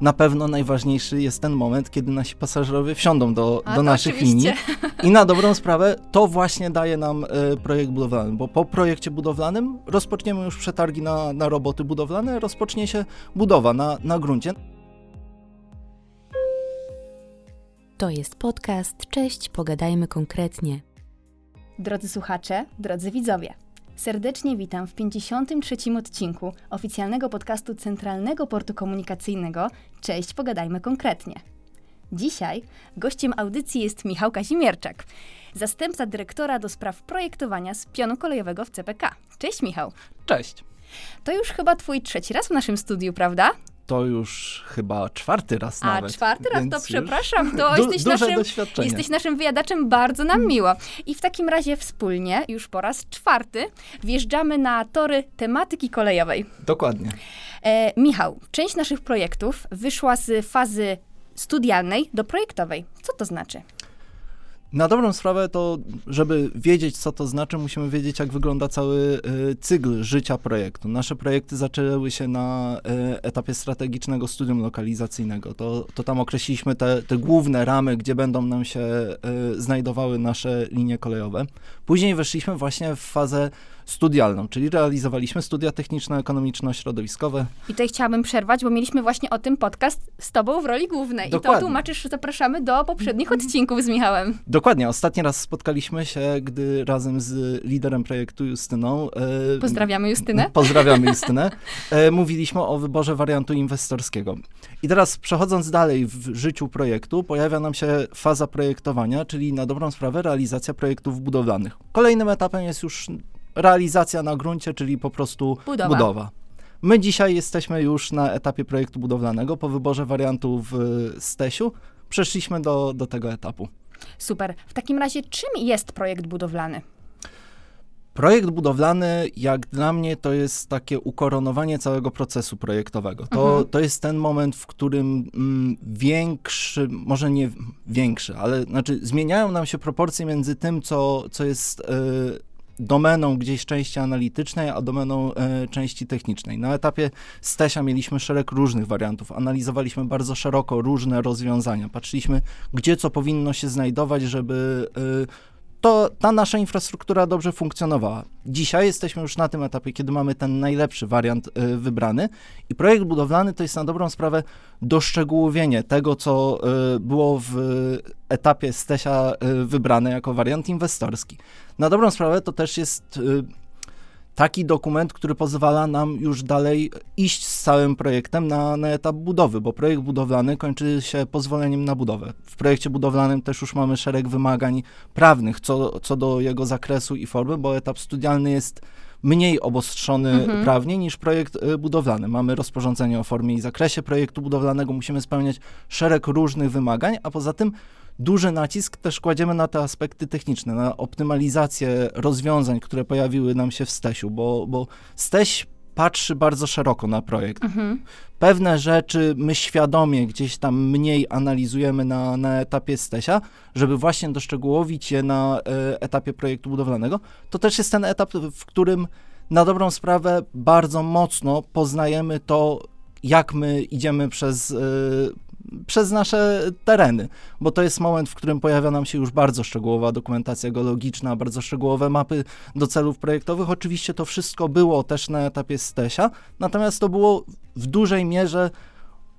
na pewno najważniejszy jest ten moment, kiedy nasi pasażerowie wsiądą do, A, do naszych oczywiście. linii. I na dobrą sprawę to właśnie daje nam e, projekt budowlany, bo po projekcie budowlanym rozpoczniemy już przetargi na, na roboty budowlane, rozpocznie się budowa na, na gruncie. To jest podcast. Cześć, pogadajmy konkretnie. Drodzy słuchacze, drodzy widzowie, serdecznie witam w 53. odcinku oficjalnego podcastu Centralnego Portu Komunikacyjnego Cześć, pogadajmy konkretnie. Dzisiaj gościem audycji jest Michał Kazimierczak, zastępca dyrektora do spraw projektowania z pionu kolejowego w CPK. Cześć Michał. Cześć! To już chyba twój trzeci raz w naszym studiu, prawda? To już chyba czwarty raz A nawet. czwarty raz, to przepraszam, to du- jesteś naszym. Jesteś naszym wyjadaczem, bardzo nam miło. I w takim razie wspólnie, już po raz czwarty, wjeżdżamy na tory tematyki kolejowej. Dokładnie. E, Michał, część naszych projektów wyszła z fazy studialnej do projektowej. Co to znaczy? Na dobrą sprawę to, żeby wiedzieć, co to znaczy, musimy wiedzieć, jak wygląda cały y, cykl życia projektu. Nasze projekty zaczęły się na y, etapie strategicznego studium lokalizacyjnego. To, to tam określiliśmy te, te główne ramy, gdzie będą nam się y, znajdowały nasze linie kolejowe. Później weszliśmy właśnie w fazę studialną, czyli realizowaliśmy studia techniczno-ekonomiczno-środowiskowe. I tutaj chciałabym przerwać, bo mieliśmy właśnie o tym podcast z tobą w roli głównej. I to Dokładnie. tłumaczysz, że zapraszamy do poprzednich odcinków z Michałem. Dokładnie, ostatni raz spotkaliśmy się, gdy razem z liderem projektu Justyną y, Pozdrawiamy Justynę. Pozdrawiamy Justynę. E, mówiliśmy o wyborze wariantu inwestorskiego. I teraz przechodząc dalej w życiu projektu, pojawia nam się faza projektowania, czyli na dobrą sprawę realizacja projektów budowlanych. Kolejnym etapem jest już realizacja na gruncie, czyli po prostu Budowa. budowa. My dzisiaj jesteśmy już na etapie projektu budowlanego. Po wyborze wariantu w Stesiu przeszliśmy do, do tego etapu. Super. W takim razie, czym jest projekt budowlany? Projekt budowlany, jak dla mnie, to jest takie ukoronowanie całego procesu projektowego. To, Mhm. to jest ten moment, w którym mm, większy, może nie większy, ale znaczy zmieniają nam się proporcje między tym, co, co jest e, domeną gdzieś części analitycznej, a domeną e, części technicznej. Na etapie Stesia mieliśmy szereg różnych wariantów. Analizowaliśmy bardzo szeroko różne rozwiązania. Patrzyliśmy, gdzie co powinno się znajdować, żeby e, to ta nasza infrastruktura dobrze funkcjonowała. Dzisiaj jesteśmy już na tym etapie, kiedy mamy ten najlepszy wariant y, wybrany i projekt budowlany to jest na dobrą sprawę doszczegółowienie tego, co y, było w etapie Stesia y, wybrane jako wariant inwestorski. Na dobrą sprawę to też jest y, taki dokument, który pozwala nam już dalej iść z całym projektem na, na etap budowy, bo projekt budowlany kończy się pozwoleniem na budowę. W projekcie budowlanym też już mamy szereg wymagań prawnych co, co do jego zakresu i formy, bo etap studialny jest mniej obostrzony Mhm. prawnie niż projekt y, budowlany. Mamy rozporządzenie o formie i zakresie projektu budowlanego, musimy spełniać szereg różnych wymagań, a poza tym duży nacisk też kładziemy na te aspekty techniczne, na optymalizację rozwiązań, które pojawiły nam się w Stesiu, bo, bo Steś patrzy bardzo szeroko na projekt. Mhm. Pewne rzeczy my świadomie gdzieś tam mniej analizujemy na, na etapie Stesia, żeby właśnie doszczegółowić je na e, etapie projektu budowlanego. To też jest ten etap, w którym na dobrą sprawę bardzo mocno poznajemy to, jak my idziemy przez, e, przez nasze tereny, bo to jest moment, w którym pojawia nam się już bardzo szczegółowa dokumentacja geologiczna, bardzo szczegółowe mapy do celów projektowych. Oczywiście to wszystko było też na etapie Stesia, natomiast to było w dużej mierze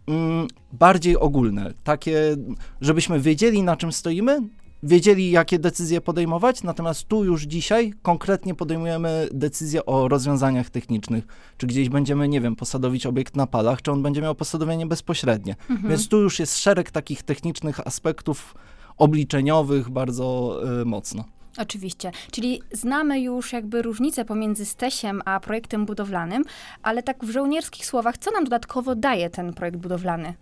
mm, bardziej ogólne, takie, żebyśmy wiedzieli na czym stoimy, wiedzieli jakie decyzje podejmować, natomiast tu już dzisiaj konkretnie podejmujemy decyzje o rozwiązaniach technicznych, czy gdzieś będziemy, nie wiem, posadowić obiekt na palach, czy on będzie miał posadowienie bezpośrednie. Mhm. Więc tu już jest szereg takich technicznych aspektów obliczeniowych bardzo y, mocno. Oczywiście. Czyli znamy już jakby różnicę pomiędzy Stesiem a projektem budowlanym, ale tak w żołnierskich słowach, co nam dodatkowo daje ten projekt budowlany?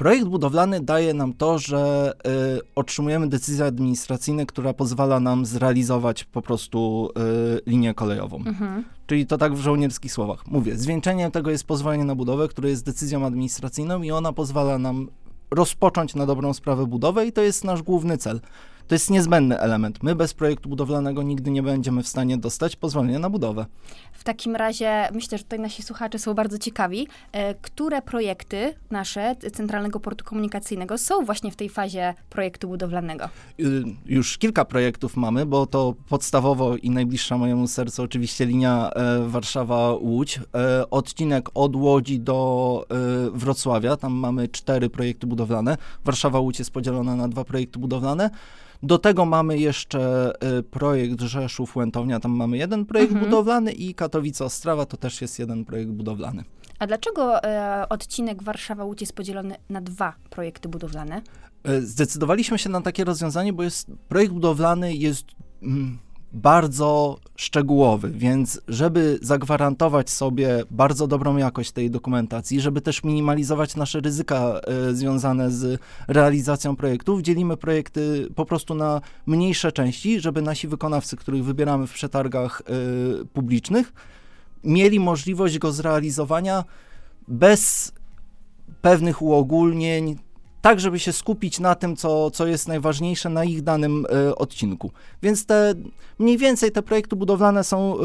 Projekt budowlany daje nam to, że y, otrzymujemy decyzję administracyjną, która pozwala nam zrealizować po prostu y, linię kolejową. Mhm. Czyli to tak w żołnierskich słowach. Mówię, zwieńczeniem tego jest pozwolenie na budowę, które jest decyzją administracyjną i ona pozwala nam rozpocząć na dobrą sprawę budowę i to jest nasz główny cel. To jest niezbędny element. My bez projektu budowlanego nigdy nie będziemy w stanie dostać pozwolenia na budowę. W takim razie myślę, że tutaj nasi słuchacze są bardzo ciekawi, e, które projekty nasze Centralnego Portu Komunikacyjnego są właśnie w tej fazie projektu budowlanego. Y, już kilka projektów mamy, bo to podstawowo i najbliższa mojemu sercu oczywiście linia e, Warszawa-Łódź. E, odcinek od Łodzi do Wrocławia, tam mamy cztery projekty budowlane. Warszawa-Łódź jest podzielona na dwa projekty budowlane. Do tego mamy jeszcze y, projekt Rzeszów-Łętownia, tam mamy jeden projekt Mhm. budowlany i Katowice-Ostrawa to też jest jeden projekt budowlany. A dlaczego e, odcinek Warszawa-Łódź jest podzielony na dwa projekty budowlane? E, Zdecydowaliśmy się na takie rozwiązanie, bo jest, projekt budowlany jest mm, bardzo szczegółowy, więc żeby zagwarantować sobie bardzo dobrą jakość tej dokumentacji, żeby też minimalizować nasze ryzyka e, związane z realizacją projektów, dzielimy projekty po prostu na mniejsze części, żeby nasi wykonawcy, których wybieramy w przetargach e, publicznych, mieli możliwość go zrealizowania bez pewnych uogólnień, tak żeby się skupić na tym, co, co jest najważniejsze na ich danym e, odcinku. Więc te mniej więcej te projekty budowlane są e,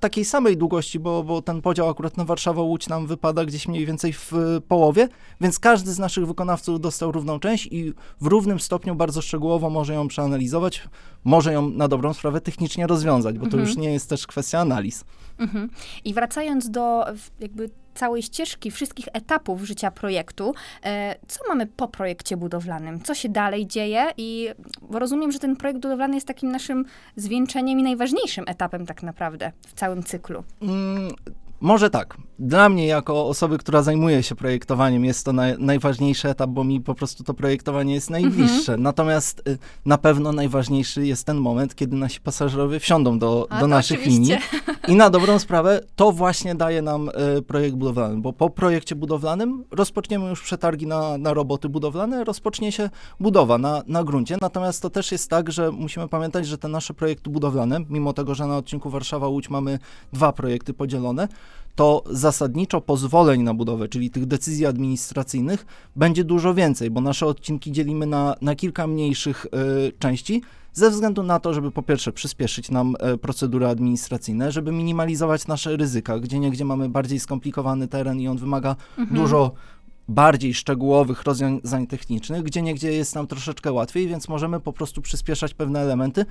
takiej samej długości, bo, bo ten podział akurat na Warszawa-Łódź nam wypada gdzieś mniej więcej w e, połowie, więc każdy z naszych wykonawców dostał równą część i w równym stopniu bardzo szczegółowo może ją przeanalizować, może ją na dobrą sprawę technicznie rozwiązać, bo to Mhm. już nie jest też kwestia analiz. Mhm. I wracając do jakby całej ścieżki, wszystkich etapów życia projektu, e, co mamy po projekcie budowlanym? Co się dalej dzieje? I rozumiem, że ten projekt budowlany jest takim naszym zwieńczeniem i najważniejszym etapem tak naprawdę w całym cyklu. Mm, może tak. Dla mnie, jako osoby, która zajmuje się projektowaniem, jest to naj, najważniejszy etap, bo mi po prostu to projektowanie jest najbliższe. Natomiast y, na pewno najważniejszy jest ten moment, kiedy nasi pasażerowie wsiądą do, A, do naszych oczywiście. linii. I na dobrą sprawę to właśnie daje nam y, projekt budowlany, bo po projekcie budowlanym rozpoczniemy już przetargi na, na roboty budowlane, rozpocznie się budowa na, na gruncie. Natomiast to też jest tak, że musimy pamiętać, że te nasze projekty budowlane, mimo tego, że na odcinku Warszawa-Łódź mamy dwa projekty podzielone, to zasadniczo pozwoleń na budowę, czyli tych decyzji administracyjnych, będzie dużo więcej, bo nasze odcinki dzielimy na, na kilka mniejszych y, części, ze względu na to, żeby po pierwsze przyspieszyć nam e, procedury administracyjne, żeby minimalizować nasze ryzyka, gdzie niegdzie mamy bardziej skomplikowany teren i on wymaga Mhm. dużo bardziej szczegółowych rozwiązań technicznych, gdzie niegdzie jest nam troszeczkę łatwiej, więc możemy po prostu przyspieszać pewne elementy,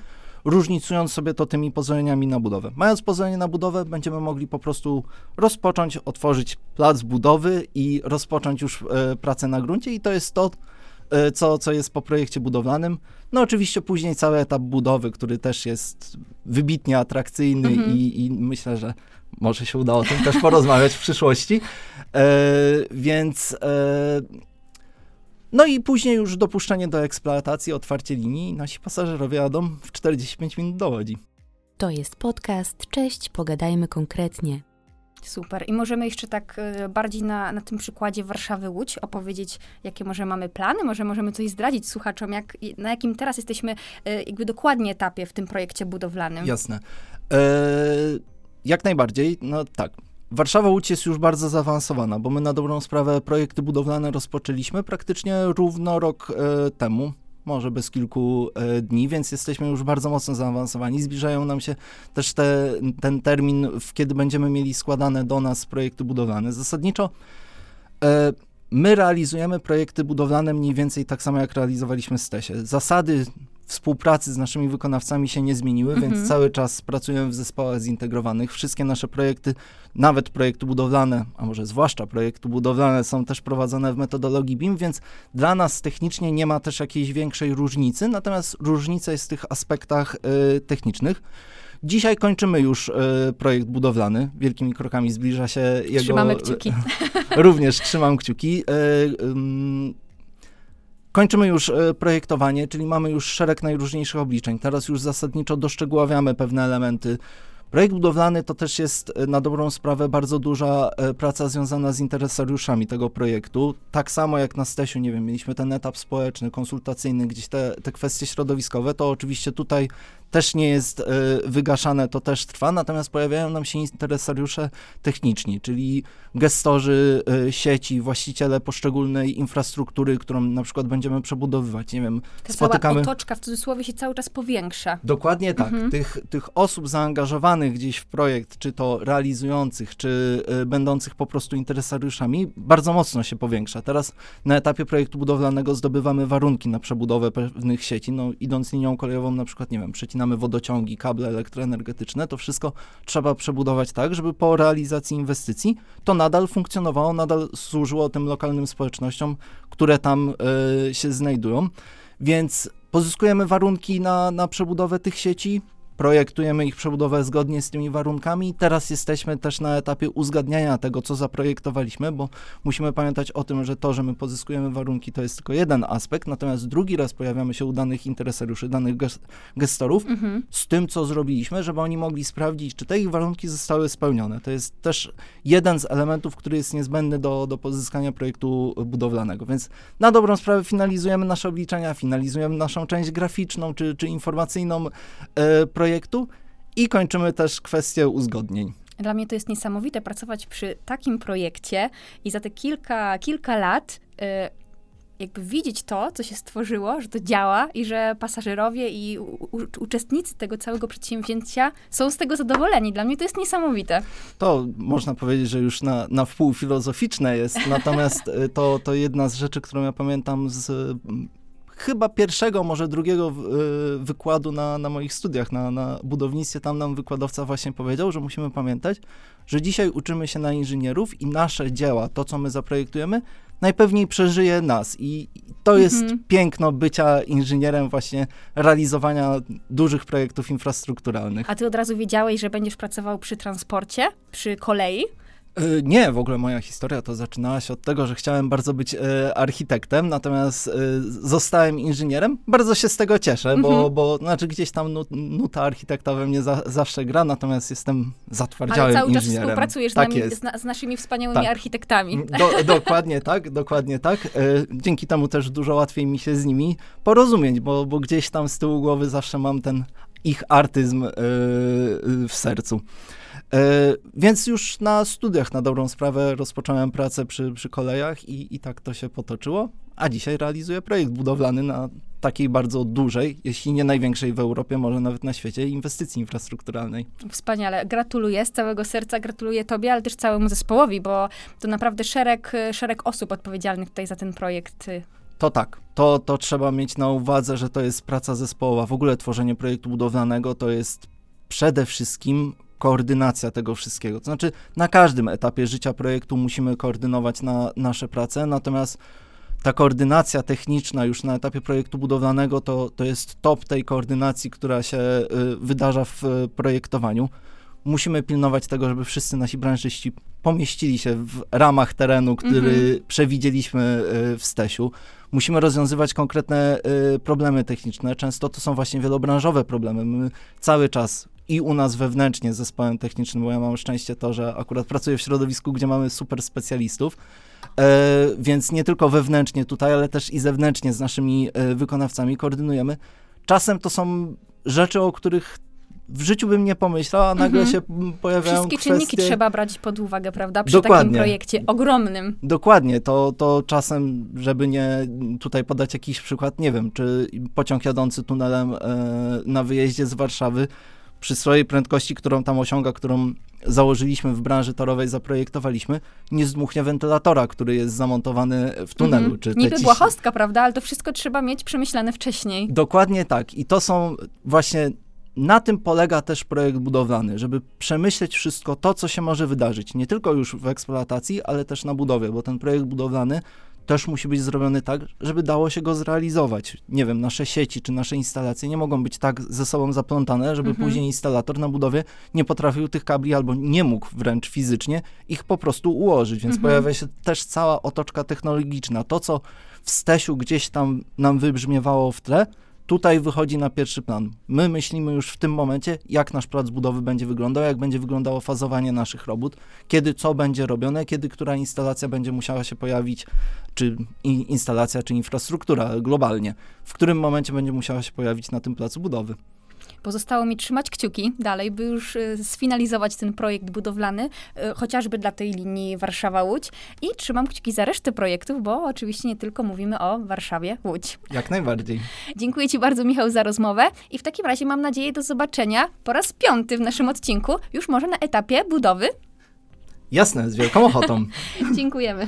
różnicując sobie to tymi pozwoleniami na budowę. Mając pozwolenie na budowę, będziemy mogli po prostu rozpocząć, otworzyć plac budowy i rozpocząć już e, pracę na gruncie i to jest to, e, co, co jest po projekcie budowlanym. No oczywiście później cały etap budowy, który też jest wybitnie atrakcyjny Mhm. i, i myślę, że może się uda o tym też porozmawiać w przyszłości. E, więc e, no i później już dopuszczenie do eksploatacji, otwarcie linii i nasi pasażerowie jadą w 45 minut do Łodzi. To jest podcast Cześć, pogadajmy konkretnie. Super. I możemy jeszcze tak e, bardziej na, na tym przykładzie Warszawy-Łódź opowiedzieć, jakie może mamy plany, może możemy coś zdradzić słuchaczom, jak, na jakim teraz jesteśmy e, jakby dokładnie etapie w tym projekcie budowlanym. Jasne. E, jak najbardziej, no tak. Warszawa Łódź jest już bardzo zaawansowana, bo my na dobrą sprawę projekty budowlane rozpoczęliśmy praktycznie równo rok e, temu, może bez kilku e, dni, więc jesteśmy już bardzo mocno zaawansowani. Zbliżają nam się też te, ten termin, w kiedy będziemy mieli składane do nas projekty budowlane. Zasadniczo e, my realizujemy projekty budowlane mniej więcej tak samo, jak realizowaliśmy Stesie. Zasady współpracy z naszymi wykonawcami się nie zmieniły, Mhm. więc cały czas pracujemy w zespołach zintegrowanych. Wszystkie nasze projekty, nawet projekty budowlane, a może zwłaszcza projekty budowlane, są też prowadzone w metodologii BIM, więc dla nas technicznie nie ma też jakiejś większej różnicy, natomiast różnica jest w tych aspektach y, technicznych. Dzisiaj kończymy już y, projekt budowlany. Wielkimi krokami zbliża się jego... Trzymamy kciuki. Również trzymam kciuki. Ym, Kończymy już e, projektowanie, czyli mamy już szereg najróżniejszych obliczeń. Teraz już zasadniczo doszczegóławiamy pewne elementy. Projekt budowlany to też jest e, na dobrą sprawę bardzo duża e, praca związana z interesariuszami tego projektu. Tak samo jak na Stesiu, nie wiem, mieliśmy ten etap społeczny, konsultacyjny, gdzieś te, te kwestie środowiskowe, to oczywiście tutaj też nie jest y, wygaszane, to też trwa, natomiast pojawiają nam się interesariusze techniczni, czyli gestorzy y, sieci, właściciele poszczególnej infrastruktury, którą na przykład będziemy przebudowywać. Nie wiem, Ta spotykamy... cała otoczka w cudzysłowie się cały czas powiększa. Dokładnie tak. Mhm. Tych, tych osób zaangażowanych gdzieś w projekt, czy to realizujących, czy y, będących po prostu interesariuszami, bardzo mocno się powiększa. Teraz na etapie projektu budowlanego zdobywamy warunki na przebudowę pewnych sieci. No, idąc linią kolejową, na przykład, nie wiem, przecinamy wodociągi, kable elektroenergetyczne, to wszystko trzeba przebudować tak, żeby po realizacji inwestycji to nadal funkcjonowało, nadal służyło tym lokalnym społecznościom, które tam y, się znajdują. Więc pozyskujemy warunki na, na przebudowę tych sieci, projektujemy ich przebudowę zgodnie z tymi warunkami. Teraz jesteśmy też na etapie uzgadniania tego, co zaprojektowaliśmy, bo musimy pamiętać o tym, że to, że my pozyskujemy warunki, to jest tylko jeden aspekt, natomiast drugi raz pojawiamy się u danych interesariuszy, danych ges- gestorów Mhm. z tym, co zrobiliśmy, żeby oni mogli sprawdzić, czy te ich warunki zostały spełnione. To jest też jeden z elementów, który jest niezbędny do, do pozyskania projektu budowlanego. Więc na dobrą sprawę finalizujemy nasze obliczenia, finalizujemy naszą część graficzną czy, czy informacyjną e, projektu i kończymy też kwestię uzgodnień. Dla mnie to jest niesamowite pracować przy takim projekcie i za te kilka, kilka lat y, jakby widzieć to, co się stworzyło, że to działa i że pasażerowie i uczestnicy tego całego przedsięwzięcia są z tego zadowoleni. Dla mnie to jest niesamowite. To można powiedzieć, że już na, na wpół filozoficzne jest, natomiast e, to, to jedna z rzeczy, którą ja pamiętam z chyba pierwszego, może drugiego e, wykładu na, na moich studiach na, na budownictwie. Tam nam wykładowca właśnie powiedział, że musimy pamiętać, że dzisiaj uczymy się na inżynierów i nasze dzieła, to co my zaprojektujemy, najpewniej przeżyje nas. I i to jest Mhm. piękno bycia inżynierem, właśnie realizowania dużych projektów infrastrukturalnych. A ty od razu wiedziałeś, że będziesz pracował przy transporcie, przy kolei? Y, Nie, w ogóle moja historia to zaczynała się od tego, że chciałem bardzo być e, architektem, natomiast e, zostałem inżynierem. Bardzo się z tego cieszę, bo, Mhm. bo znaczy gdzieś tam nu, nuta architekta we mnie za, zawsze gra, natomiast jestem Ale zatwardziałym cały czas inżynierem. współpracujesz z, tak nami, jest. z, z naszymi wspaniałymi Tak. architektami. Do, dokładnie tak, dokładnie tak. E, dzięki temu też dużo łatwiej mi się z nimi porozumieć, bo, bo gdzieś tam z tyłu głowy zawsze mam ten ich artyzm e, w sercu. E, więc już na studiach na dobrą sprawę rozpocząłem pracę przy, przy kolejach i, i tak to się potoczyło. A dzisiaj realizuję projekt budowlany na takiej bardzo dużej, jeśli nie największej w Europie, może nawet na świecie, inwestycji infrastrukturalnej. Wspaniale. Gratuluję z całego serca, gratuluję tobie, ale też całemu zespołowi, bo to naprawdę szereg, szereg osób odpowiedzialnych tutaj za ten projekt. To tak, to, to trzeba mieć na uwadze, że to jest praca zespołowa. W ogóle tworzenie projektu budowlanego to jest przede wszystkim koordynacja tego wszystkiego. To znaczy, na każdym etapie życia projektu musimy koordynować na nasze prace, natomiast ta koordynacja techniczna już na etapie projektu budowlanego to, to jest top tej koordynacji, która się y, wydarza w y, projektowaniu. Musimy pilnować tego, żeby wszyscy nasi branżyści pomieścili się w ramach terenu, który przewidzieliśmy y, w Stesiu. Musimy rozwiązywać konkretne problemy techniczne. Często to są właśnie wielobranżowe problemy. My cały czas i u nas wewnętrznie z zespołem technicznym, bo ja mam szczęście to, że akurat pracuję w środowisku, gdzie mamy super specjalistów, e, więc nie tylko wewnętrznie tutaj, ale też i zewnętrznie z naszymi e, wykonawcami koordynujemy. Czasem to są rzeczy, o których w życiu bym nie pomyślał, a nagle Mhm. się pojawiają Wszystkie kwestie... czynniki trzeba brać pod uwagę, prawda? Przy Dokładnie. takim projekcie ogromnym. Dokładnie, to, to czasem, żeby nie tutaj podać jakiś przykład, nie wiem, czy pociąg jadący tunelem e, na wyjeździe z Warszawy przy swojej prędkości, którą tam osiąga, którą założyliśmy w branży torowej, zaprojektowaliśmy, nie zdmuchnie wentylatora, który jest zamontowany w tunelu. Mhm. Czy Niby błahostka, prawda? Ale to wszystko trzeba mieć przemyślane wcześniej. Dokładnie tak. I to są właśnie na tym polega też projekt budowlany, żeby przemyśleć wszystko to, co się może wydarzyć. Nie tylko już w eksploatacji, ale też na budowie, bo ten projekt budowlany też musi być zrobiony tak, żeby dało się go zrealizować. Nie wiem, nasze sieci czy nasze instalacje nie mogą być tak ze sobą zaplątane, żeby Mhm. później instalator na budowie nie potrafił tych kabli albo nie mógł wręcz fizycznie ich po prostu ułożyć. Więc Mhm. pojawia się też cała otoczka technologiczna. To, co w Stesiu gdzieś tam nam wybrzmiewało w tle, tutaj wychodzi na pierwszy plan. My myślimy już w tym momencie, jak nasz plac budowy będzie wyglądał, jak będzie wyglądało fazowanie naszych robót, kiedy co będzie robione, kiedy która instalacja będzie musiała się pojawić, czy instalacja, czy infrastruktura globalnie, w którym momencie będzie musiała się pojawić na tym placu budowy. Pozostało mi trzymać kciuki dalej, by już y, sfinalizować ten projekt budowlany, y, chociażby dla tej linii Warszawa-Łódź. I trzymam kciuki za resztę projektów, bo oczywiście nie tylko mówimy o Warszawie-Łódź. Jak najbardziej. Dziękuję Ci bardzo, Michał, za rozmowę i w takim razie mam nadzieję do zobaczenia po raz piąty w naszym odcinku, już może na etapie budowy. Jasne, z wielką ochotą. Dziękujemy.